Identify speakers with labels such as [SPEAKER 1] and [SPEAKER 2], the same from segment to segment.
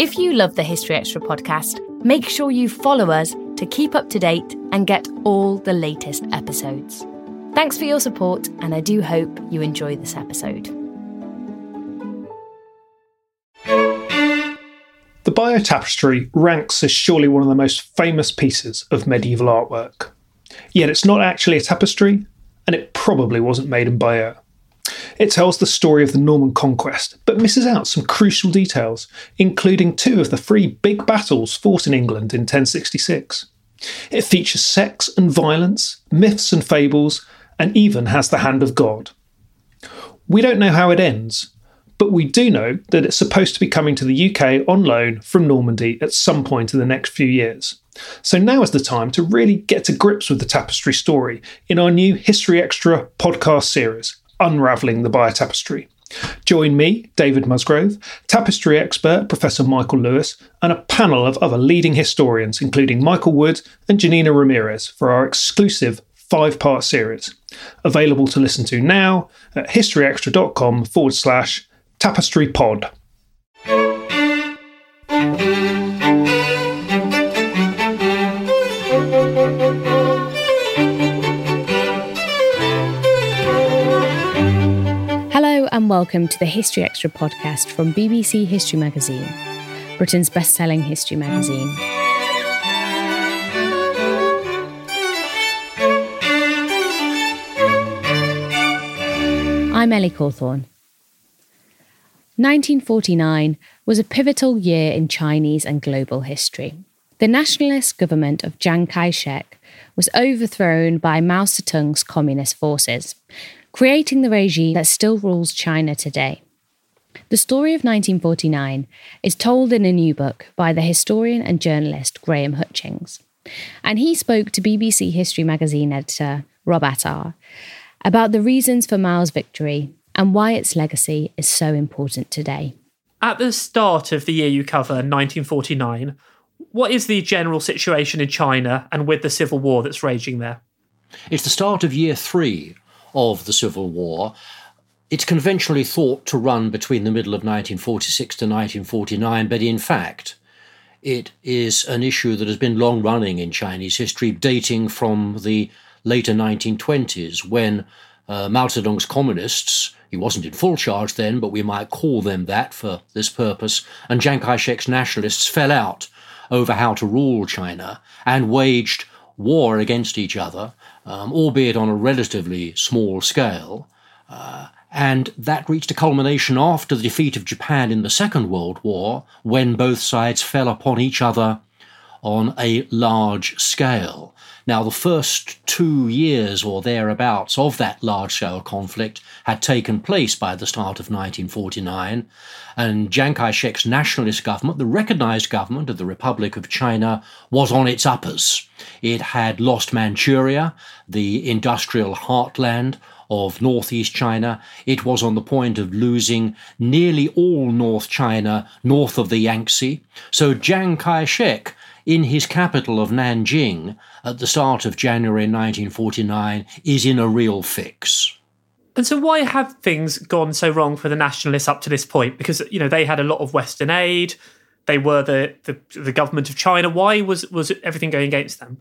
[SPEAKER 1] If you love the History Extra podcast, make sure you follow us to keep up to date and get all the latest episodes. Thanks for your support, and I do hope you enjoy this episode.
[SPEAKER 2] The Bayeux Tapestry ranks as surely one of the most famous pieces of medieval artwork. Yet it's not actually a tapestry, and it probably wasn't made in Bayeux. It tells the story of the Norman conquest, but misses out some crucial details, including two of the three big battles fought in England in 1066. It features sex and violence, myths and fables, and even has the hand of God. We don't know how it ends, but we do know that it's supposed to be coming to the UK on loan from Normandy at some point in the next few years. So now is the time to really get to grips with the tapestry story in our new History Extra podcast series, Unravelling the Bayeux Tapestry. Join me, David Musgrove, tapestry expert Professor Michael Lewis, and a panel of other leading historians, including Michael Wood and Janina Ramirez, for our exclusive five part series. Available to listen to now at historyextra.com forward slash Tapestry Pod.
[SPEAKER 1] Welcome to the History Extra podcast from BBC History Magazine, Britain's best selling history magazine. I'm Ellie Cawthorne. 1949 was a pivotal year in Chinese and global history. The nationalist government of Chiang Kai shek was overthrown by Mao Zedong's communist forces, creating the regime that still rules China today. The story of 1949 is told in a new book by the historian and journalist Graham Hutchings. And he spoke to BBC History magazine editor Rob Attar about the reasons for Mao's victory and why its legacy is so important today.
[SPEAKER 3] At the start of the year you cover, 1949, what is the general situation in China and with the civil war that's raging there?
[SPEAKER 4] It's the start of year three of the Civil War. It's conventionally thought to run between the middle of 1946 to 1949, but in fact, it is an issue that has been long running in Chinese history, dating from the later 1920s when uh, Mao Zedong's communists he wasn't in full charge then, but we might call them that for this purpose. And Chiang Kai shek's nationalists fell out over how to rule China and waged war against each other, um, albeit on a relatively small scale. Uh, and that reached a culmination after the defeat of Japan in the Second World War, when both sides fell upon each other on a large scale. Now, the first two years or thereabouts of that large scale conflict had taken place by the start of 1949, and Chiang Kai shek's nationalist government, the recognized government of the Republic of China, was on its uppers. It had lost Manchuria, the industrial heartland of northeast China. It was on the point of losing nearly all North China north of the Yangtze. So Chiang Kai shek in his capital of Nanjing at the start of January 1949 is in a real fix.
[SPEAKER 3] And so, why have things gone so wrong for the nationalists up to this point? Because you know they had a lot of Western aid, they were the the, the government of China. Why was was everything going against them?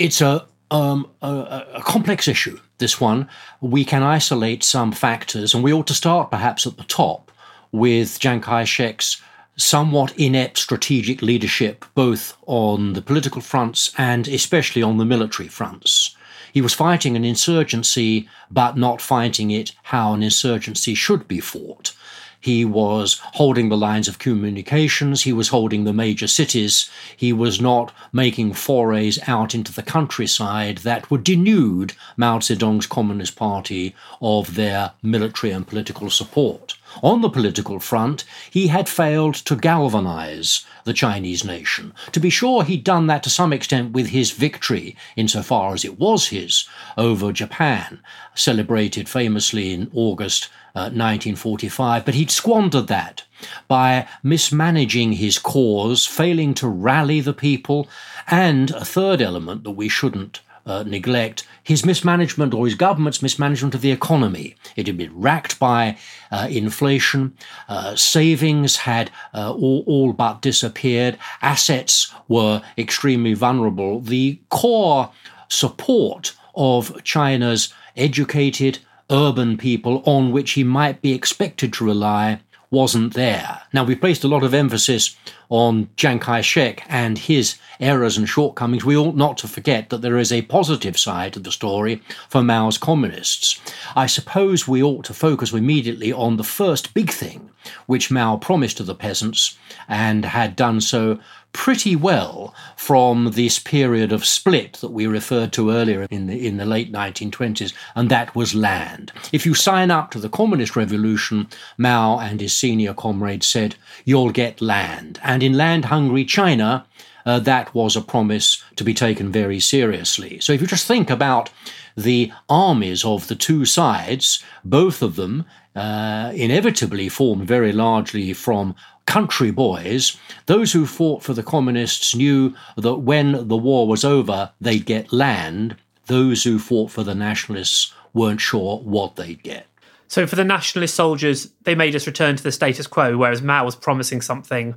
[SPEAKER 4] It's a um, a, a, complex issue. This one, we can isolate some factors, and we ought to start perhaps at the top with Chiang Kai shek's somewhat inept strategic leadership, both on the political fronts and especially on the military fronts. He was fighting an insurgency, but not fighting it how an insurgency should be fought. He was holding the lines of communications. He was holding the major cities. He was not making forays out into the countryside that would denude Mao Zedong's Communist Party of their military and political support. On the political front, he had failed to galvanize the Chinese nation. To be sure, he'd done that to some extent with his victory, insofar as it was his, over Japan, celebrated famously in August 1945, uh, but he'd squandered that by mismanaging his cause, failing to rally the people, and a third element that we shouldn't uh, neglect his mismanagement or his government's mismanagement of the economy. It had been racked by uh, inflation. Uh, savings had uh, all, all but disappeared. Assets were extremely vulnerable. The core support of China's educated urban people on which he might be expected to rely wasn't there. Now, we've placed a lot of emphasis on Chiang Kai shek and his errors and shortcomings. We ought not to forget that there is a positive side to the story for Mao's communists. I suppose we ought to focus immediately on the first big thing which Mao promised to the peasants and had done so pretty well from this period of split that we referred to earlier in the, in the late 1920s, and that was land. If you sign up to the Communist Revolution, Mao and his senior comrades said, you'll get land. And in land hungry China, uh, that was a promise to be taken very seriously. So if you just think about the armies of the two sides, both of them uh, inevitably formed very largely from country boys, those who fought for the communists knew that when the war was over, they'd get land. Those who fought for the nationalists weren't sure what they'd get.
[SPEAKER 3] So, for the nationalist soldiers, they made us return to the status quo, whereas Mao was promising something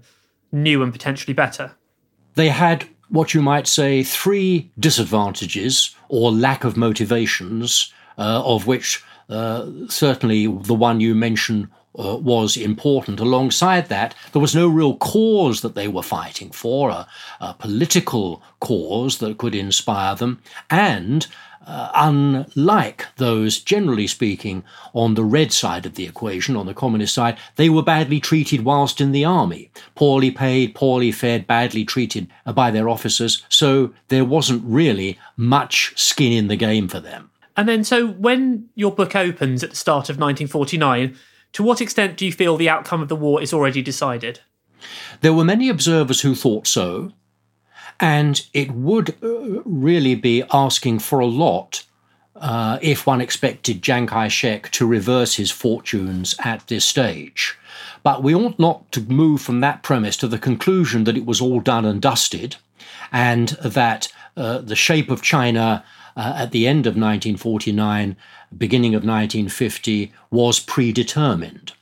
[SPEAKER 3] new and potentially better.
[SPEAKER 4] They had what you might say three disadvantages or lack of motivations, uh, of which certainly the one you mention uh, was important. Alongside that, there was no real cause that they were fighting for, a, a political cause that could inspire them, and uh, unlike those, generally speaking, on the red side of the equation, on the communist side, they were badly treated whilst in the army. Poorly paid, poorly fed, badly treated by their officers, so there wasn't really much skin in the game for them.
[SPEAKER 3] And then, so when your book opens at the start of 1949, to what extent do you feel the outcome of the war is already decided?
[SPEAKER 4] There were many observers who thought so, and it would uh, really be asking for a lot uh, if one expected Chiang Kai shek to reverse his fortunes at this stage. But we ought not to move from that premise to the conclusion that it was all done and dusted, and that uh, the shape of China uh, at the end of 1949, beginning of 1950, was predetermined.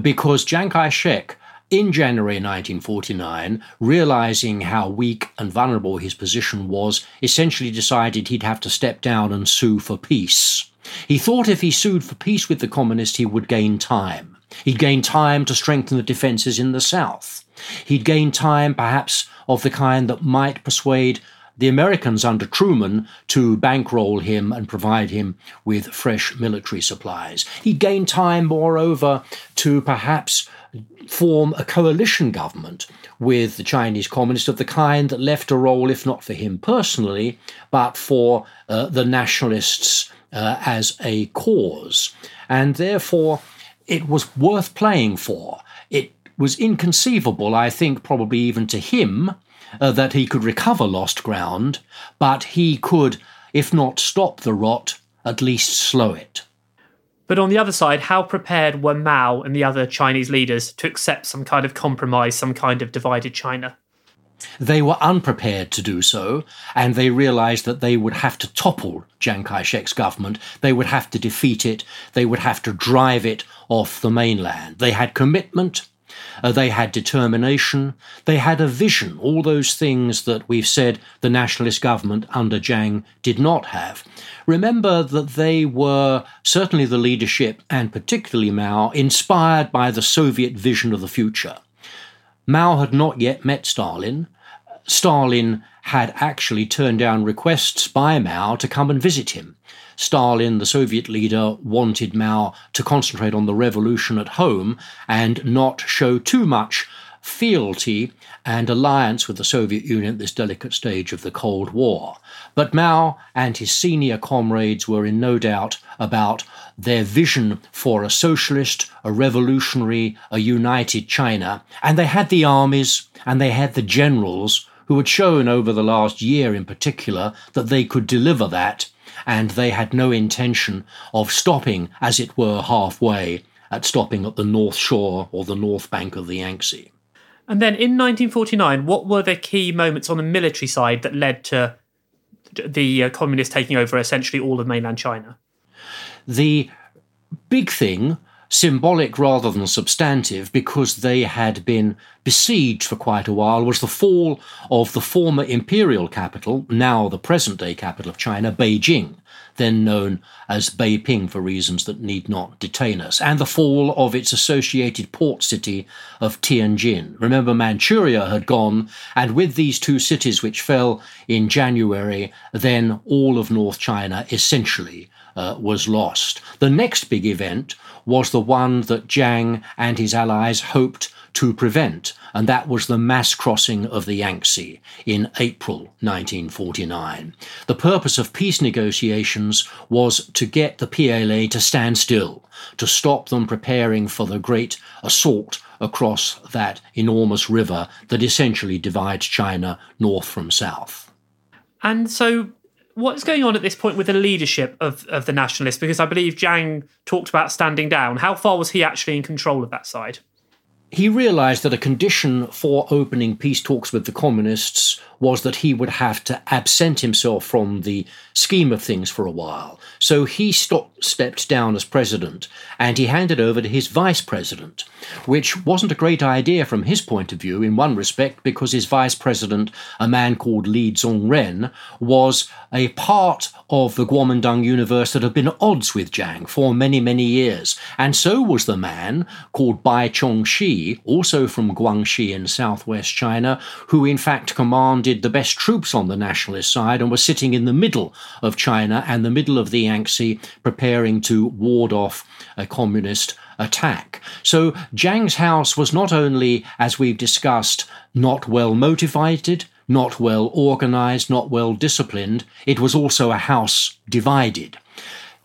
[SPEAKER 4] Because Chiang Kai shek, in January 1949, realizing how weak and vulnerable his position was, essentially decided he'd have to step down and sue for peace. He thought if he sued for peace with the communists, he would gain time. He'd gain time to strengthen the defences in the south. He'd gain time, perhaps, of the kind that might persuade the Americans under Truman to bankroll him and provide him with fresh military supplies. He gained time, moreover, to perhaps form a coalition government with the Chinese communists of the kind that left a role, if not for him personally, but for uh, the nationalists uh, as a cause. And therefore, it was worth playing for. It was inconceivable, I think, probably even to him, uh, that he could recover lost ground, but he could, if not stop the rot, at least slow it.
[SPEAKER 3] But on the other side, how prepared were Mao and the other Chinese leaders to accept some kind of compromise, some kind of divided China?
[SPEAKER 4] They were unprepared to do so, and they realized that they would have to topple Chiang Kai shek's government. They would have to defeat it. They would have to drive it off the mainland. They had commitment, uh, they had determination. They had a vision, all those things that we've said the nationalist government under Chiang did not have. Remember that they were, certainly the leadership and particularly Mao, inspired by the Soviet vision of the future. Mao had not yet met Stalin. Stalin had actually turned down requests by Mao to come and visit him. Stalin, the Soviet leader, wanted Mao to concentrate on the revolution at home and not show too much fealty and alliance with the Soviet Union at this delicate stage of the Cold War. But Mao and his senior comrades were in no doubt about their vision for a socialist, a revolutionary, a united China, and they had the armies and they had the generals who had shown over the last year in particular that they could deliver that and they had no intention of stopping, as it were, halfway at stopping at the north shore or the north bank of the Yangtze.
[SPEAKER 3] And then in 1949, what were the key moments on the military side that led to the uh, communists taking over essentially all of mainland China?
[SPEAKER 4] The big thing symbolic rather than substantive because they had been besieged for quite a while was the fall of the former imperial capital, now the present day capital of China, Beijing, then known as Beiping for reasons that need not detain us, and the fall of its associated port city of Tianjin. Remember, Manchuria had gone, and with these two cities which fell in January, then all of North China essentially uh, was lost. The next big event was the one that Jiang and his allies hoped to prevent, and that was the mass crossing of the Yangtze in April 1949. The purpose of peace negotiations was to get the PLA to stand still, to stop them preparing for the great assault across that enormous river that essentially divides China north from south.
[SPEAKER 3] And so what's going on at this point with the leadership of, of the nationalists? Because I believe Jiang talked about standing down. How far was he actually in control of that side?
[SPEAKER 4] He realized that a condition for opening peace talks with the communists was that he would have to absent himself from the scheme of things for a while. So he stopped, stepped down as president and he handed over to his vice president, which wasn't a great idea from his point of view in one respect because his vice president, a man called Li Zongren, was a part of the Guomindang universe that had been at odds with Jiang for many, many years. And so was the man called Bai Chongxi, also from Guangxi in southwest China, who in fact commanded the best troops on the nationalist side and was sitting in the middle of China and the middle of the Yangtze, preparing to ward off a communist attack. So Jiang's house was not only, as we've discussed, not well motivated, not well organized, not well disciplined, it was also a house divided.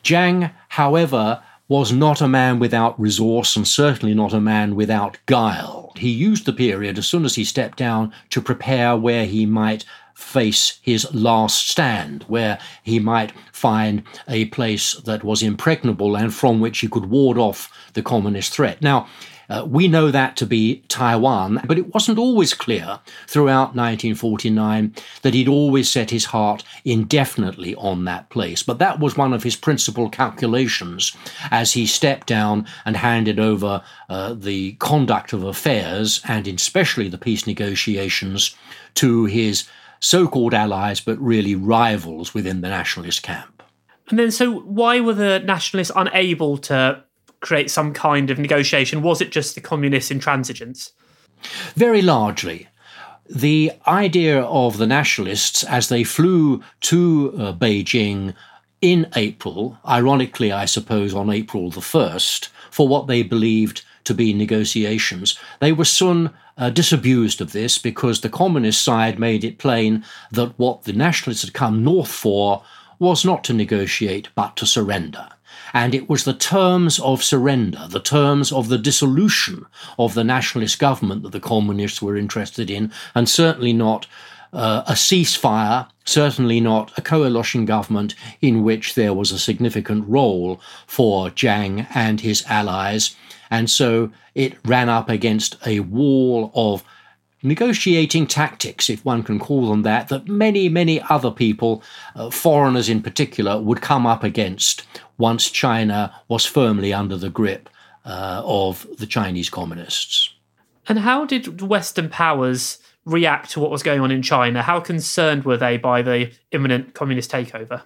[SPEAKER 4] Jiang, however, was not a man without resource and certainly not a man without guile. He used the period as soon as he stepped down to prepare where he might face his last stand, where he might find a place that was impregnable and from which he could ward off the communist threat. Now, uh, we know that to be Taiwan, but it wasn't always clear throughout 1949 that he'd always set his heart indefinitely on that place. But that was one of his principal calculations as he stepped down and handed over uh, the conduct of affairs, and especially the peace negotiations, to his so called allies, but really rivals within the nationalist camp.
[SPEAKER 3] And then, so why were the nationalists unable to create some kind of negotiation? Was it just the communist intransigence?
[SPEAKER 4] Very largely. The idea of the nationalists as they flew to uh, Beijing in April, ironically, I suppose, on April the 1st, for what they believed to be negotiations, they were soon uh, disabused of this because the communist side made it plain that what the nationalists had come north for was not to negotiate but to surrender and it was the terms of surrender, the terms of the dissolution of the nationalist government that the communists were interested in, and certainly not uh, a ceasefire, certainly not a coalition government in which there was a significant role for Jiang and his allies. And so it ran up against a wall of negotiating tactics, if one can call them that, that many, many other people, uh, foreigners in particular, would come up against once China was firmly under the grip uh, of the Chinese communists.
[SPEAKER 3] And how did Western powers react to what was going on in China? How concerned were they by the imminent communist takeover?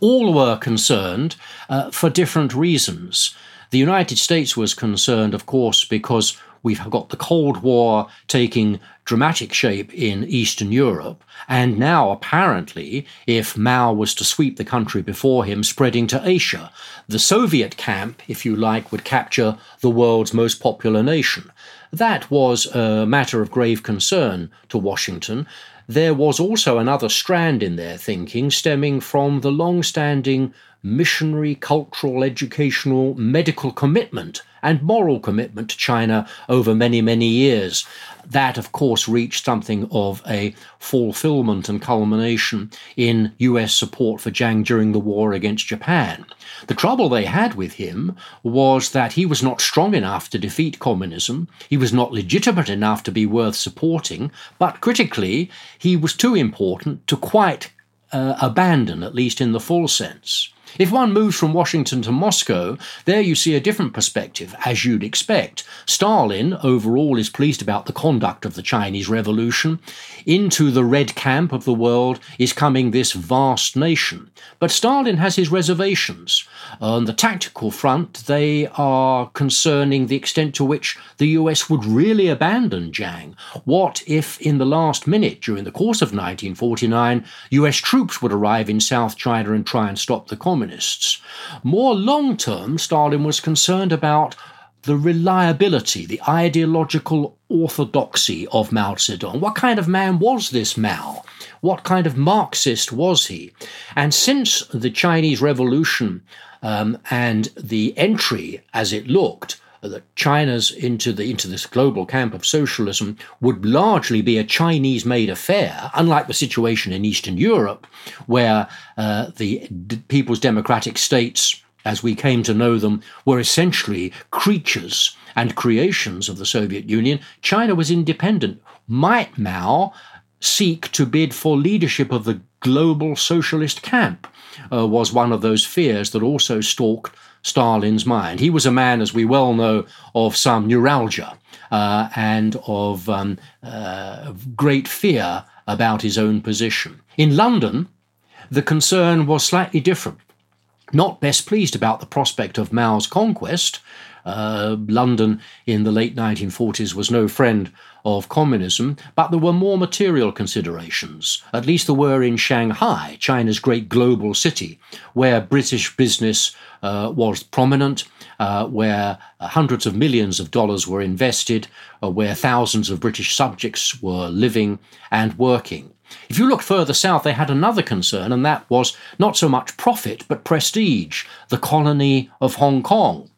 [SPEAKER 4] All were concerned uh, for different reasons. The United States was concerned, of course, because We've got the Cold War taking dramatic shape in Eastern Europe, and now apparently, if Mao was to sweep the country before him, spreading to Asia. The Soviet camp, if you like, would capture the world's most popular nation. That was a matter of grave concern to Washington. There was also another strand in their thinking stemming from the long standing missionary, cultural, educational, medical commitment and moral commitment to China over many, many years. That, of course, reached something of a fulfillment and culmination in US support for Jiang during the war against Japan. The trouble they had with him was that he was not strong enough to defeat communism, he was not legitimate enough to be worth supporting, but critically, he was too important to quite uh, abandon, at least in the full sense. If one moves from Washington to Moscow, there you see a different perspective, as you'd expect. Stalin, overall, is pleased about the conduct of the Chinese Revolution. Into the red camp of the world is coming this vast nation. But Stalin has his reservations. On the tactical front, they are concerning the extent to which the US would really abandon Jiang. What if, in the last minute, during the course of 1949, US troops would arrive in South China and try and stop the communists? Communists. More long term, Stalin was concerned about the reliability, the ideological orthodoxy of Mao Zedong. What kind of man was this Mao? What kind of Marxist was he? And since the Chinese Revolution um, and the entry, as it looked, that China's into the into this global camp of socialism would largely be a Chinese-made affair, unlike the situation in Eastern Europe, where uh, the D- People's Democratic States, as we came to know them, were essentially creatures and creations of the Soviet Union. China was independent. Might Mao seek to bid for leadership of the global socialist camp? Uh, was one of those fears that also stalked Stalin's mind. He was a man, as we well know, of some neuralgia uh, and of um, uh, great fear about his own position. In London, the concern was slightly different. Not best pleased about the prospect of Mao's conquest, uh, London in the late 1940s was no friend of communism, but there were more material considerations. At least there were in Shanghai, China's great global city, where British business uh, was prominent, uh, where hundreds of millions of dollars were invested, uh, where thousands of British subjects were living and working. If you look further south, they had another concern, and that was not so much profit, but prestige, the colony of Hong Kong.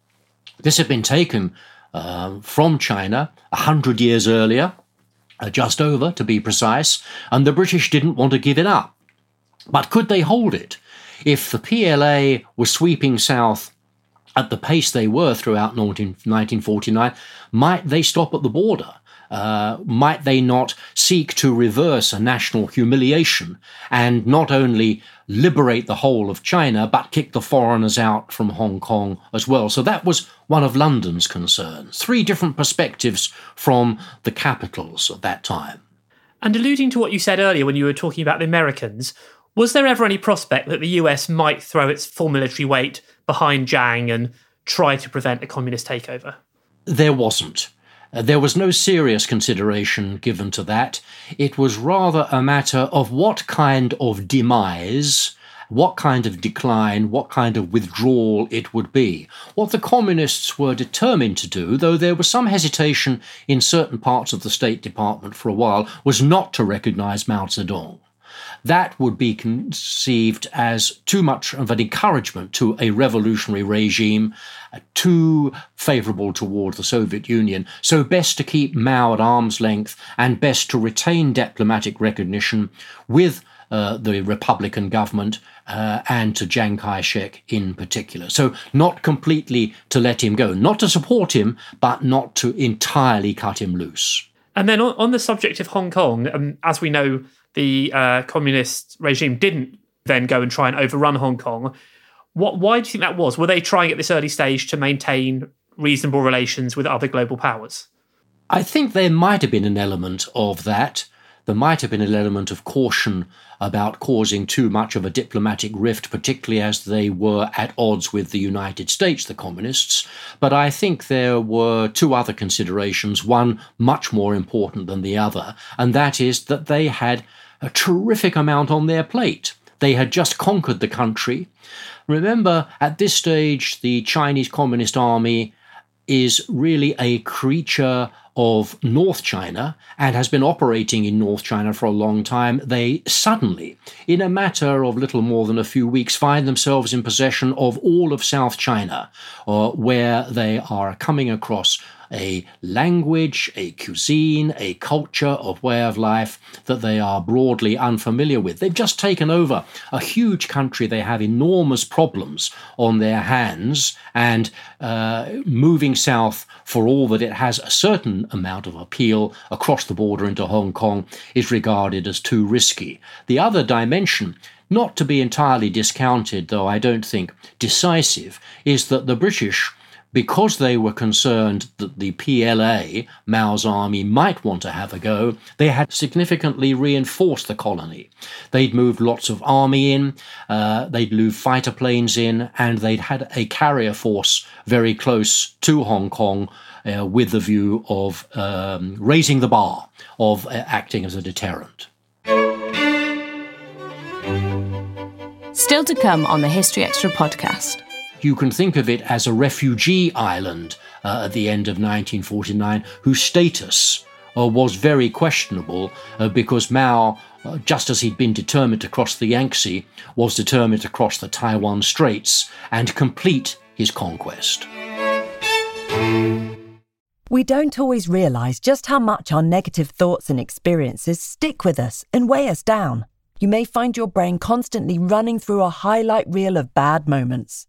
[SPEAKER 4] This had been taken uh, from China a hundred years earlier, uh, just over to be precise, and the British didn't want to give it up. But could they hold it? If the PLA were sweeping south at the pace they were throughout 19, 1949, might they stop at the border? Uh, might they not seek to reverse a national humiliation and not only liberate the whole of China, but kick the foreigners out from Hong Kong as well? So that was one of London's concerns. Three different perspectives from the capitals at that time.
[SPEAKER 3] And alluding to what you said earlier when you were talking about the Americans, was there ever any prospect that the US might throw its full military weight behind Jiang and try to prevent a communist takeover?
[SPEAKER 4] There wasn't. Uh, there was no serious consideration given to that. It was rather a matter of what kind of demise, what kind of decline, what kind of withdrawal it would be. What the communists were determined to do, though there was some hesitation in certain parts of the State Department for a while, was not to recognize Mao Zedong that would be conceived as too much of an encouragement to a revolutionary regime, too favourable toward the Soviet Union. So, best to keep Mao at arm's length and best to retain diplomatic recognition with uh, the Republican government uh, and to Chiang Kai shek in particular. So, not completely to let him go, not to support him, but not to entirely cut him loose.
[SPEAKER 3] And then on, on the subject of Hong Kong, um, as we know, the uh, communist regime didn't then go and try and overrun Hong Kong. What? Why do you think that was? Were they trying at this early stage to maintain reasonable relations with other global powers?
[SPEAKER 4] I think there might have been an element of that. There might have been an element of caution about causing too much of a diplomatic rift, particularly as they were at odds with the United States, the communists. But I think there were two other considerations, one much more important than the other, and that is that they had a terrific amount on their plate. They had just conquered the country. Remember, at this stage, the Chinese Communist Army is really a creature of North China and has been operating in North China for a long time, they suddenly, in a matter of little more than a few weeks, find themselves in possession of all of South China, uh, where they are coming across a language, a cuisine, a culture, a way of life that they are broadly unfamiliar with. They've just taken over a huge country. They have enormous problems on their hands, and uh, moving south for all that it has a certain amount of appeal across the border into Hong Kong is regarded as too risky. The other dimension not to be entirely discounted, though I don't think decisive, is that the British because they were concerned that the PLA, Mao's army, might want to have a go, they had significantly reinforced the colony. They'd moved lots of army in, uh, they'd moved fighter planes in, and they'd had a carrier force very close to Hong Kong uh, with the view of um, raising the bar, of uh, acting as a deterrent.
[SPEAKER 1] Still to come on the History Extra podcast
[SPEAKER 4] you can think of it as a refugee island uh, at the end of 1949, whose status uh, was very questionable uh, because Mao, uh, just as he'd been determined to cross the Yangtze, was determined to cross the Taiwan Straits and complete his conquest.
[SPEAKER 5] We don't always realise just how much our negative thoughts and experiences stick with us and weigh us down. You may find your brain constantly running through a highlight reel of bad moments.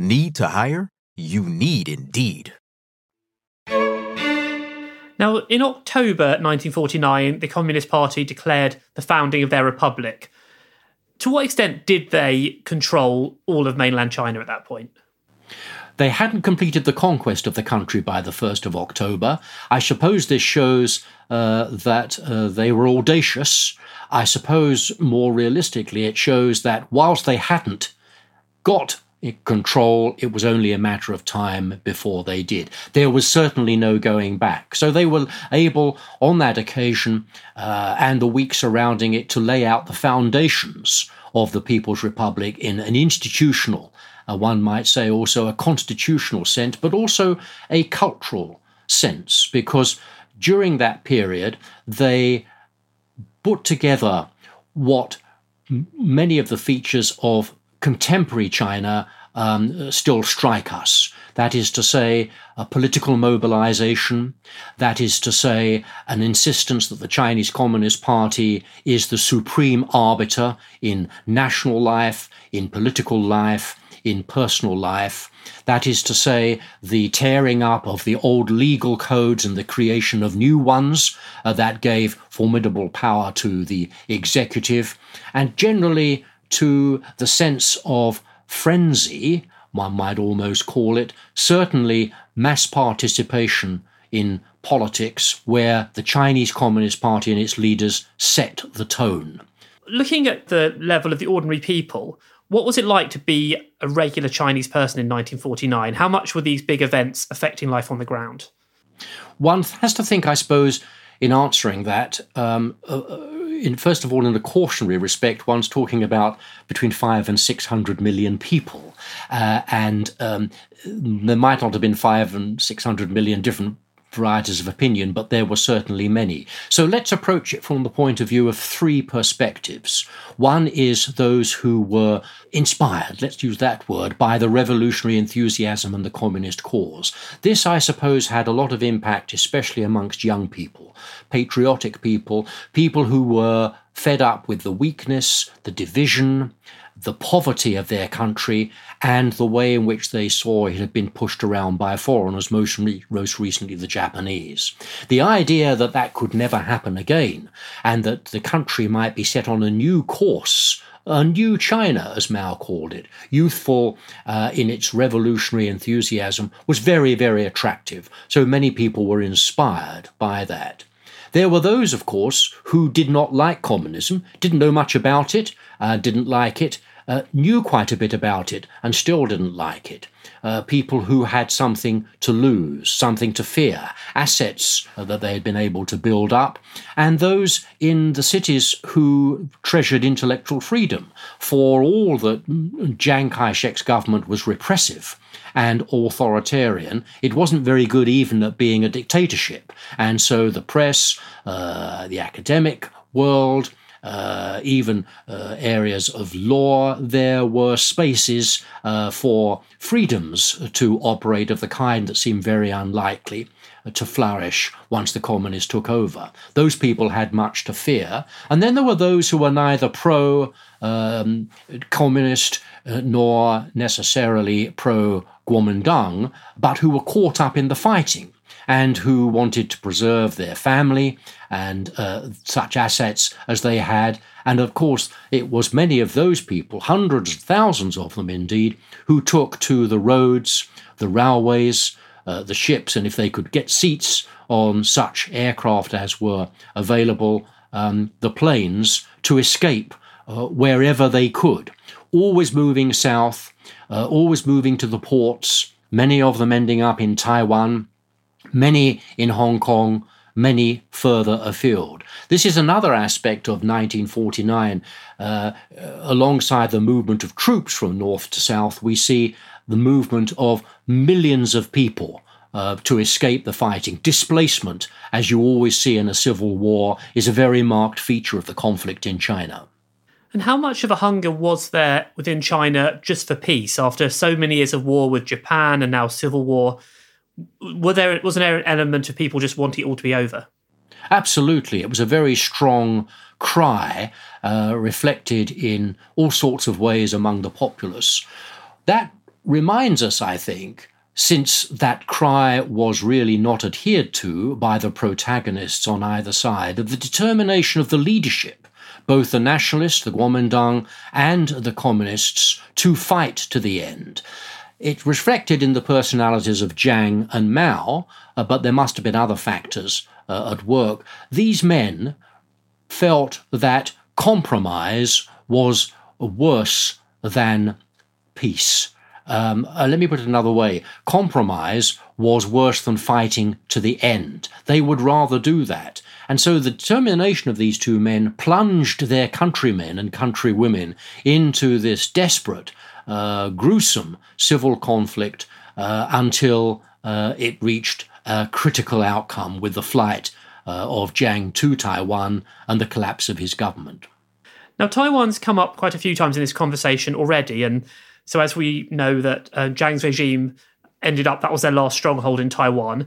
[SPEAKER 6] Need to hire? You need Indeed.
[SPEAKER 3] Now, in October 1949, the Communist Party declared the founding of their republic. To what extent did they control all of mainland China at that point?
[SPEAKER 4] They hadn't completed the conquest of the country by the 1st of October. I suppose this shows uh, that uh, they were audacious. I suppose more realistically, it shows that whilst they hadn't got control. It was only a matter of time before they did. There was certainly no going back. So they were able, on that occasion uh, and the week surrounding it, to lay out the foundations of the People's Republic in an institutional, uh, one might say also a constitutional sense, but also a cultural sense, because during that period they put together what many of the features of contemporary China um, still strike us. That is to say, a political mobilization. That is to say, an insistence that the Chinese Communist Party is the supreme arbiter in national life, in political life, in personal life. That is to say, the tearing up of the old legal codes and the creation of new ones uh, that gave formidable power to the executive, and generally to the sense of frenzy, one might almost call it, certainly mass participation in politics where the Chinese Communist Party and its leaders set the tone.
[SPEAKER 3] Looking at the level of the ordinary people, what was it like to be a regular Chinese person in 1949? How much were these big events affecting life on the ground?
[SPEAKER 4] One has to think, I suppose, in answering that, um, uh, uh in, first of all, in a cautionary respect, one's talking about between five and six hundred million people, uh, and um, there might not have been five and six hundred million different varieties of opinion, but there were certainly many. So let's approach it from the point of view of three perspectives. One is those who were inspired, let's use that word, by the revolutionary enthusiasm and the communist cause. This, I suppose, had a lot of impact, especially amongst young people, patriotic people, people who were fed up with the weakness, the division, the poverty of their country and the way in which they saw it had been pushed around by foreigners, most, most recently the Japanese. The idea that that could never happen again and that the country might be set on a new course a new China, as Mao called it, youthful uh, in its revolutionary enthusiasm, was very, very attractive. So many people were inspired by that. There were those, of course, who did not like communism, didn't know much about it, uh, didn't like it, uh, knew quite a bit about it, and still didn't like it. Uh, people who had something to lose, something to fear, assets uh, that they had been able to build up, and those in the cities who treasured intellectual freedom. For all that Chiang Kai shek's government was repressive, and authoritarian. It wasn't very good even at being a dictatorship. And so the press, uh, the academic world, uh, even uh, areas of law, there were spaces uh, for freedoms to operate of the kind that seemed very unlikely to flourish once the communists took over. Those people had much to fear. And then there were those who were neither pro um, communist uh, nor necessarily pro Kuomintang, but who were caught up in the fighting and who wanted to preserve their family and uh, such assets as they had. And of course, it was many of those people, hundreds of thousands of them indeed, who took to the roads, the railways, uh, the ships, and if they could get seats on such aircraft as were available, um, the planes, to escape uh, wherever they could, always moving south uh, always moving to the ports, many of them ending up in Taiwan, many in Hong Kong, many further afield. This is another aspect of 1949. Uh, alongside the movement of troops from north to south, we see the movement of millions of people. Uh, to escape the fighting. Displacement, as you always see in a civil war, is a very marked feature of the conflict in China.
[SPEAKER 3] And how much of a hunger was there within China just for peace after so many years of war with Japan and now civil war? Were there was there an element of people just wanting it all to be over?
[SPEAKER 4] Absolutely, it was a very strong cry, uh, reflected in all sorts of ways among the populace. That reminds us, I think, since that cry was really not adhered to by the protagonists on either side, of the determination of the leadership both the nationalists, the Kuomintang, and the communists to fight to the end. It reflected in the personalities of Jiang and Mao, uh, but there must have been other factors uh, at work. These men felt that compromise was worse than peace. Um, uh, let me put it another way compromise was worse than fighting to the end. They would rather do that. And so the determination of these two men plunged their countrymen and countrywomen into this desperate, gruesome civil conflict uh, until uh, it reached a critical outcome with the flight uh, of Jiang to Taiwan and the collapse of his government.
[SPEAKER 3] Now, Taiwan's come up quite a few times in this conversation already, and so as we know that uh, Jiang's regime ended up that was their last stronghold in Taiwan.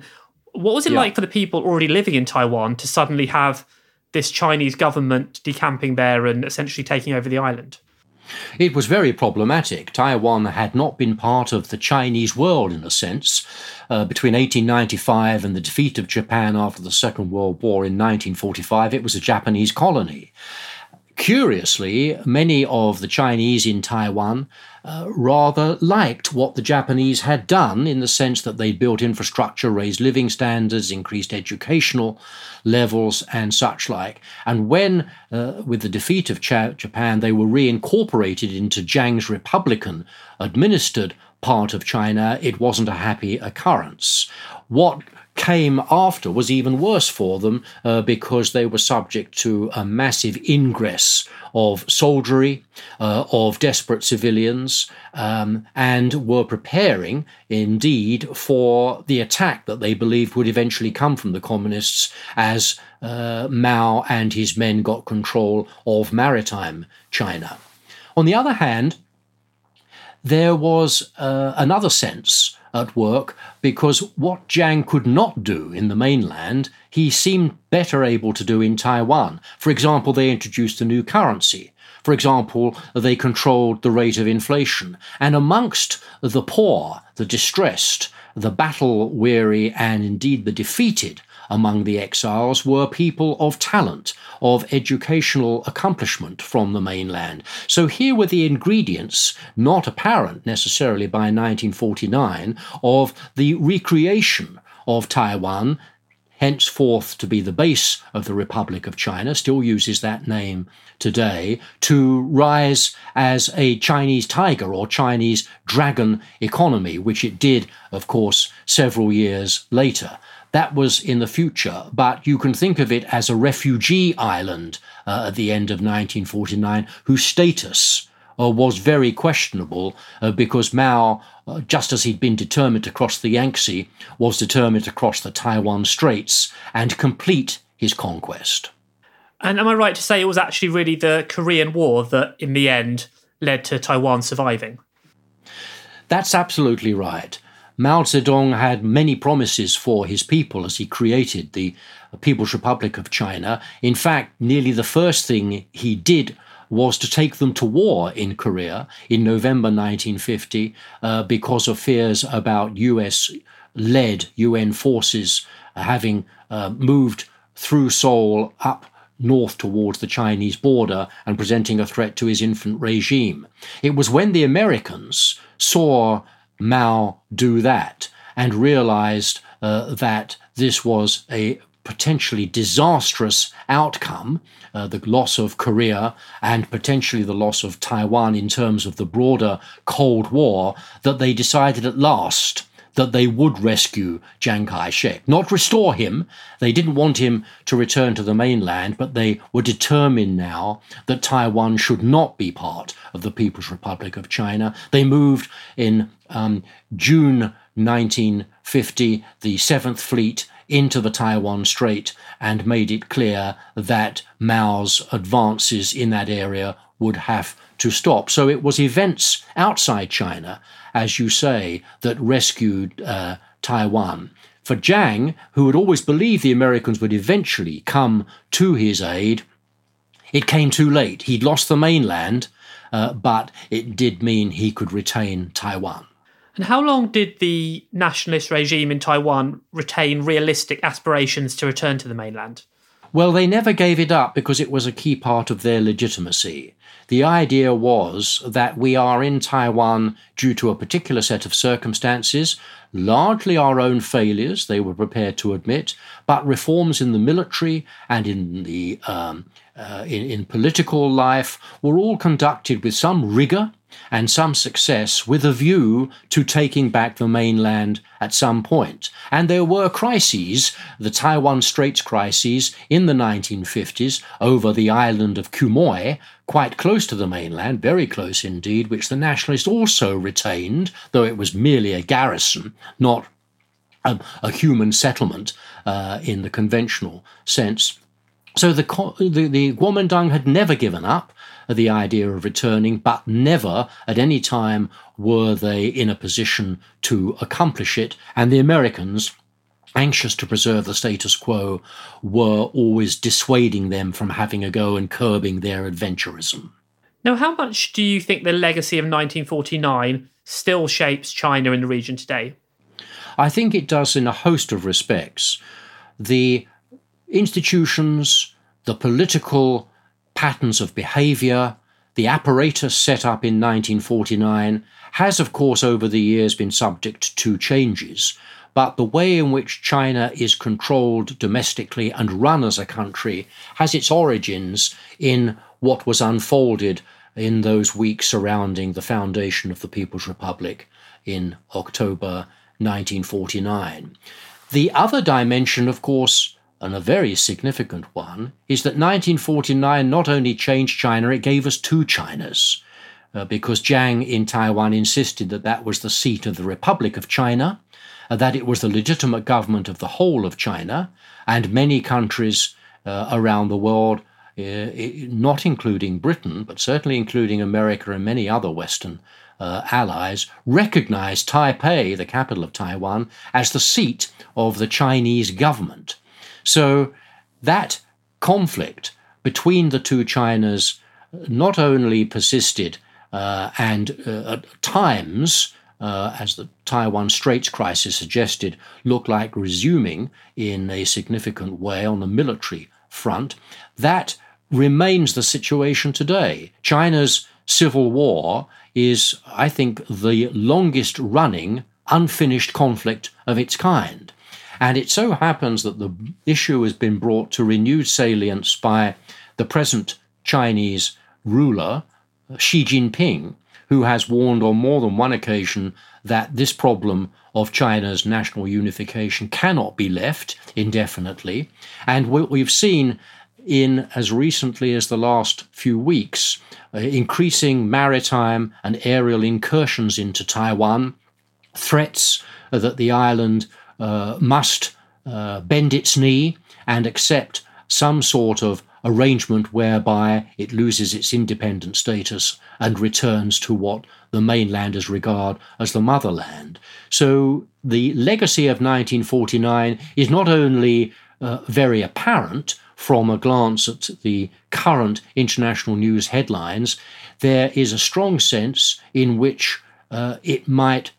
[SPEAKER 3] What was it yeah. like for the people already living in Taiwan to suddenly have this Chinese government decamping there and essentially taking over the island?
[SPEAKER 4] It was very problematic. Taiwan had not been part of the Chinese world, in a sense. Uh, between 1895 and the defeat of Japan after the Second World War in 1945, it was a Japanese colony. Curiously, many of the Chinese in Taiwan uh, rather liked what the Japanese had done in the sense that they built infrastructure, raised living standards, increased educational levels, and such like. And when, uh, with the defeat of Japan, they were reincorporated into Jiang's Republican administered part of China, it wasn't a happy occurrence. What came after was even worse for them uh, because they were subject to a massive ingress of soldiery, uh, of desperate civilians, um, and were preparing, indeed, for the attack that they believed would eventually come from the communists as uh, Mao and his men got control of maritime China. On the other hand, there was uh, another sense at work because what Chiang could not do in the mainland, he seemed better able to do in Taiwan. For example, they introduced a new currency. For example, they controlled the rate of inflation. And amongst the poor, the distressed, the battle weary, and indeed the defeated, among the exiles were people of talent, of educational accomplishment from the mainland. So here were the ingredients, not apparent necessarily by 1949, of the recreation of Taiwan henceforth to be the base of the Republic of China, still uses that name today, to rise as a Chinese tiger or Chinese dragon economy, which it did, of course, several years later. That was in the future, but you can think of it as a refugee island uh, at the end of 1949, whose status uh, was very questionable uh, because Mao, uh, just as he'd been determined to cross the Yangtze, was determined to cross the Taiwan Straits and complete his conquest.
[SPEAKER 3] And am I right to say it was actually really the Korean War that, in the end, led to Taiwan surviving?
[SPEAKER 4] That's absolutely right. Mao Zedong had many promises for his people as he created the People's Republic of China. In fact, nearly the first thing he did was to take them to war in Korea in November 1950 uh, because of fears about US led UN forces having uh, moved through Seoul up north towards the Chinese border and presenting a threat to his infant regime. It was when the Americans saw Mao do that and realized uh, that this was a potentially disastrous outcome, uh, the loss of Korea and potentially the loss of Taiwan in terms of the broader Cold War, that they decided at last that they would rescue Chiang Kai shek. Not restore him, they didn't want him to return to the mainland, but they were determined now that Taiwan should not be part of the People's Republic of China. They moved in um, June 1950, the Seventh Fleet into the Taiwan Strait and made it clear that Mao's advances in that area would have to stop. So it was events outside China as you say, that rescued uh, Taiwan. For Chiang, who had always believed the Americans would eventually come to his aid, it came too late. He'd lost the mainland, uh, but it did mean he could retain Taiwan.
[SPEAKER 3] And how long did the nationalist regime in Taiwan retain realistic aspirations to return to the mainland?
[SPEAKER 4] Well, they never gave it up because it was a key part of their legitimacy. The idea was that we are in Taiwan due to a particular set of circumstances, largely our own failures, they were prepared to admit, but reforms in the military and in the um, uh, in, in political life were all conducted with some rigor and some success with a view to taking back the mainland at some point. And there were crises, the Taiwan Straits crises in the 1950s over the island of Quemoy, quite close to the mainland, very close indeed, which the nationalists also retained, though it was merely a garrison, not a, a human settlement uh, in the conventional sense. So the, the, the Kuomintang had never given up the idea of returning, but never at any time were they in a position to accomplish it. And the Americans, anxious to preserve the status quo, were always dissuading them from having a go and curbing their adventurism.
[SPEAKER 3] Now, how much do you think the legacy of 1949 still shapes China in the region today?
[SPEAKER 4] I think it does in a host of respects. The institutions, the political patterns of behavior, the apparatus set up in 1949 has, of course, over the years been subject to changes. But the way in which China is controlled domestically and run as a country has its origins in what was unfolded in those weeks surrounding the foundation of the People's Republic in October 1949. The other dimension, of course, and a very significant one, is that 1949 not only changed China, it gave us two Chinas. Uh, because Chiang in Taiwan insisted that that was the seat of the Republic of China, uh, that it was the legitimate government of the whole of China, and many countries uh, around the world uh, not including Britain, but certainly including America and many other Western uh, allies, recognized Taipei, the capital of Taiwan, as the seat of the Chinese government. So that conflict between the two Chinas not only persisted uh, and uh, at times, uh, as the Taiwan Straits crisis suggested, looked like resuming in a significant way on the military front, that remains the situation today. China's civil war is, I think, the longest running unfinished conflict of its kind. And it so happens that the issue has been brought to renewed salience by the present Chinese ruler, Xi Jinping, who has warned on more than one occasion that this problem of China's national unification cannot be left indefinitely. And what we've seen in as recently as the last few weeks uh, increasing maritime and aerial incursions into Taiwan, threats that the island uh, must uh, bend its knee and accept some sort of arrangement whereby it loses its independent status and returns to what the mainlanders regard as the motherland. So the legacy of 1949 is not only uh, very apparent from a glance at the current international news headlines, there is a strong sense in which uh, it might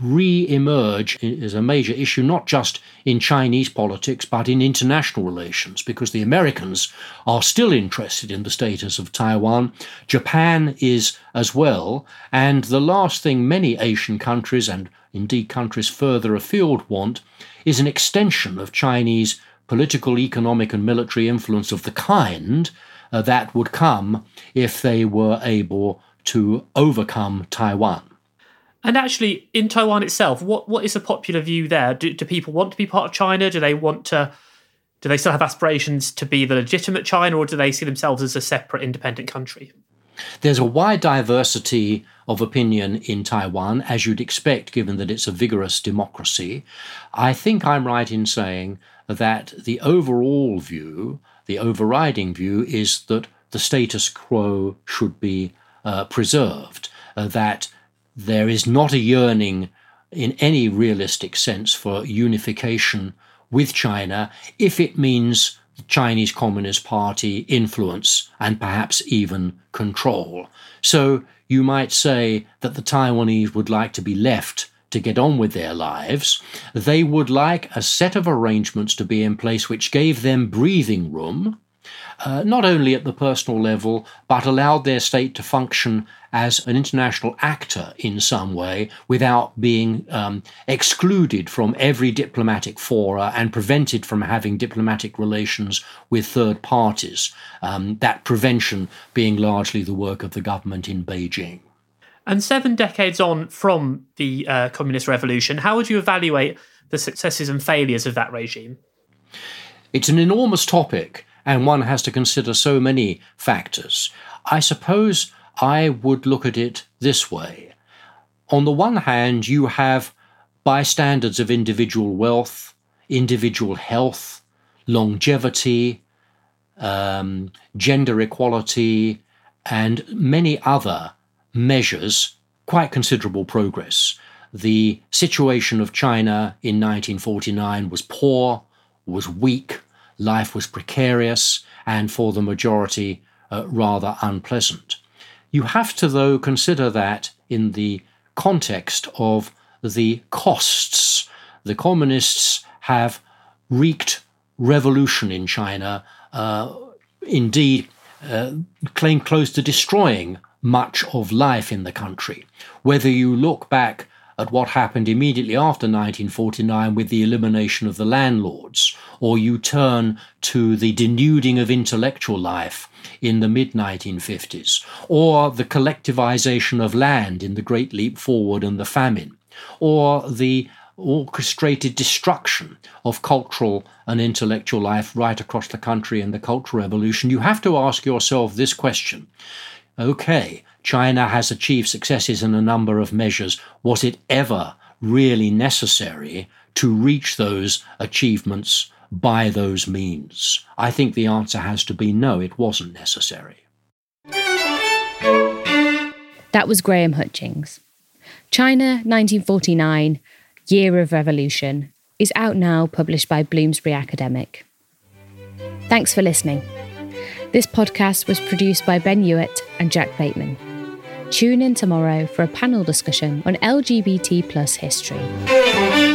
[SPEAKER 4] re emerge as a major issue, not just in Chinese politics, but in international relations, because the Americans are still interested in the status of Taiwan. Japan is as well. And the last thing many Asian countries, and indeed countries further afield, want is an extension of Chinese political, economic, and military influence of the kind uh, that would come if they were able to overcome Taiwan.
[SPEAKER 3] And actually, in Taiwan itself, what what is the popular view there? Do, do people want to be part of China? Do they want to? Do they still have aspirations to be the legitimate China, or do they see themselves as a separate, independent country?
[SPEAKER 4] There's a wide diversity of opinion in Taiwan, as you'd expect, given that it's a vigorous democracy. I think I'm right in saying that the overall view, the overriding view, is that the status quo should be uh, preserved, uh, that there is not a yearning in any realistic sense for unification with China if it means the Chinese Communist Party influence and perhaps even control. So you might say that the Taiwanese would like to be left to get on with their lives. They would like a set of arrangements to be in place which gave them breathing room uh, not only at the personal level, but allowed their state to function as an international actor in some way without being um, excluded from every diplomatic fora and prevented from having diplomatic relations with third parties. Um, that prevention being largely the work of the government in Beijing.
[SPEAKER 3] And seven decades on from the uh, communist revolution, how would you evaluate the successes and failures of that regime?
[SPEAKER 4] It's an enormous topic and one has to consider so many factors. I suppose I would look at it this way. On the one hand, you have, by standards of individual wealth, individual health, longevity, um, gender equality, and many other measures, quite considerable progress. The situation of China in 1949 was poor, was weak, life was precarious and for the majority uh, rather unpleasant. You have to, though, consider that in the context of the costs. The communists have wreaked revolution in China, uh, indeed, uh, close to destroying much of life in the country. Whether you look back at what happened immediately after 1949 with the elimination of the landlords, or you turn to the denuding of intellectual life in the mid 1950s, or the collectivization of land in the Great Leap Forward and the famine, or the orchestrated destruction of cultural and intellectual life right across the country in the Cultural Revolution, you have to ask yourself this question. Okay, China has achieved successes in a number of measures. Was it ever really necessary to reach those achievements by those means? I think the answer has to be no, it wasn't necessary.
[SPEAKER 1] That was Graham Hutchings. China 1949, Year of Revolution, is out now, published by Bloomsbury Academic. Thanks for listening. This podcast was produced by Ben Hewitt and Jack Bateman. Tune in tomorrow for a panel discussion on LGBT plus history.